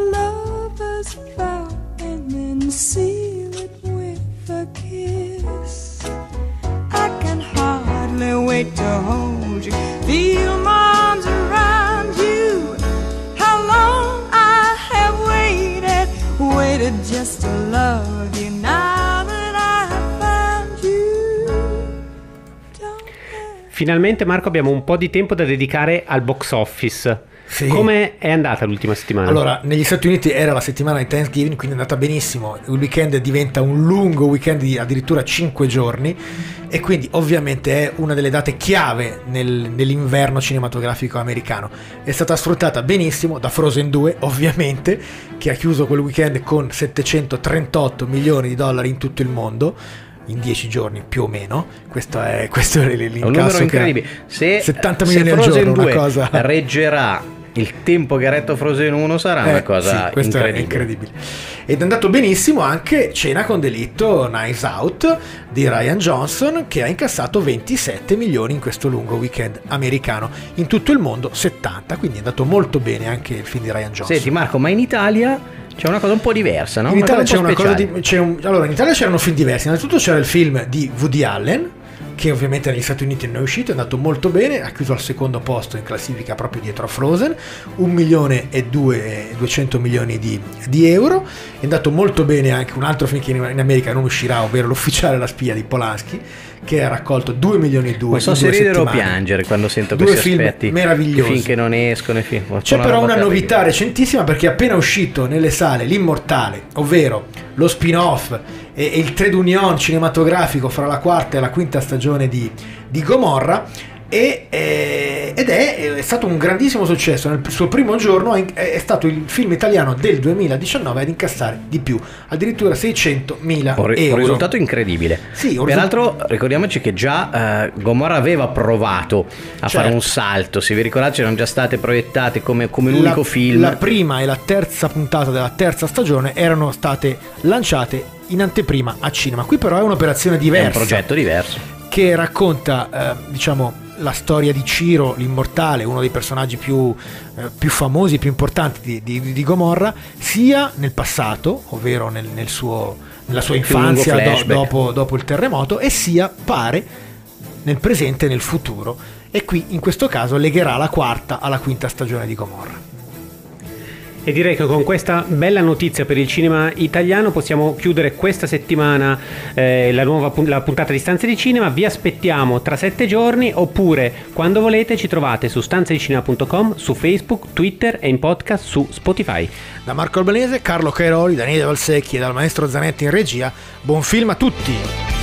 Finalmente Marco abbiamo un po' di tempo da dedicare al box office. Sì. Come è andata l'ultima settimana? Allora, negli Stati Uniti era la settimana di Thanksgiving, quindi è andata benissimo. Il weekend diventa un lungo weekend di addirittura 5 giorni e quindi ovviamente è una delle date chiave nel- nell'inverno cinematografico americano. È stata sfruttata benissimo da Frozen 2, ovviamente, che ha chiuso quel weekend con 738 milioni di dollari in tutto il mondo. In 10 giorni più o meno, questo è, questo è l- È un numero l'incasso incredibile. Se, 70 se milioni al Frozen giorno, 2 una cosa. reggerà il tempo che ha retto Frozen 1 sarà una Eh, cosa sì, questo incredibile. è incredibile. Ed è andato benissimo anche Cena con delitto Knives Out di Ryan Johnson che ha incassato 27 milioni in questo lungo weekend americano. In tutto il mondo 70, quindi è andato molto bene anche il film di Ryan Johnson. Senti Marco, ma in Italia c'è una cosa un po' diversa, no? In Italia c'è un po' una cosa di. c'è un- allora, in Italia c'erano film diversi. Innanzitutto c'era il film di Woody Allen, che ovviamente negli Stati Uniti non è uscito, è andato molto bene, ha chiuso al secondo posto in classifica proprio dietro a Frozen, 1 milione e due- 200 milioni di, di euro. È andato molto bene anche un altro film che in in America non uscirà, ovvero L'ufficiale la spia di Polanski, che ha raccolto 2 milioni e 2 Non so se ridere o piangere quando sento Due questi film aspetti. meravigliosi. Che non escono, i film. C'è però una terribile. novità recentissima perché è appena uscito nelle sale L'Immortale, ovvero lo spin-off e, il trade union cinematografico fra la quarta e la quinta stagione di, di Gomorra. E, eh, ed è, è stato un grandissimo successo. Nel suo primo giorno è, è stato il film italiano del 2019 ad incassare di più, addirittura 600 mila Un, ri- un euro. risultato incredibile. Sì, un Peraltro, ricordiamoci che già eh, Gomorra aveva provato a fare Certo. un salto. Se vi ricordate, c'erano già state proiettate come, come un unico la, film. La prima e la terza puntata della terza stagione erano state lanciate in anteprima a cinema. Qui però è un'operazione È diversa. un progetto diverso. Che racconta, eh, diciamo, la storia di Ciro, l'immortale, uno dei personaggi più, eh, più famosi, più importanti di, di- di Gomorra, sia nel passato, ovvero nel, nel suo, nella sua infanzia do- dopo, dopo il terremoto, e sia, pare, nel presente e nel futuro. E qui, in questo caso, legherà la quarta alla quinta stagione di Gomorra. E direi che con questa bella notizia per il cinema italiano possiamo chiudere questa settimana eh, la nuova la puntata di Stanze di Cinema. Vi aspettiamo tra sette giorni oppure quando volete ci trovate su stanzedicinema.com, su Facebook, Twitter e in podcast su Spotify. Da Marco Albanese, Carlo Cairoli, Daniele Valsecchi e dal maestro Zanetti in regia, buon film a tutti!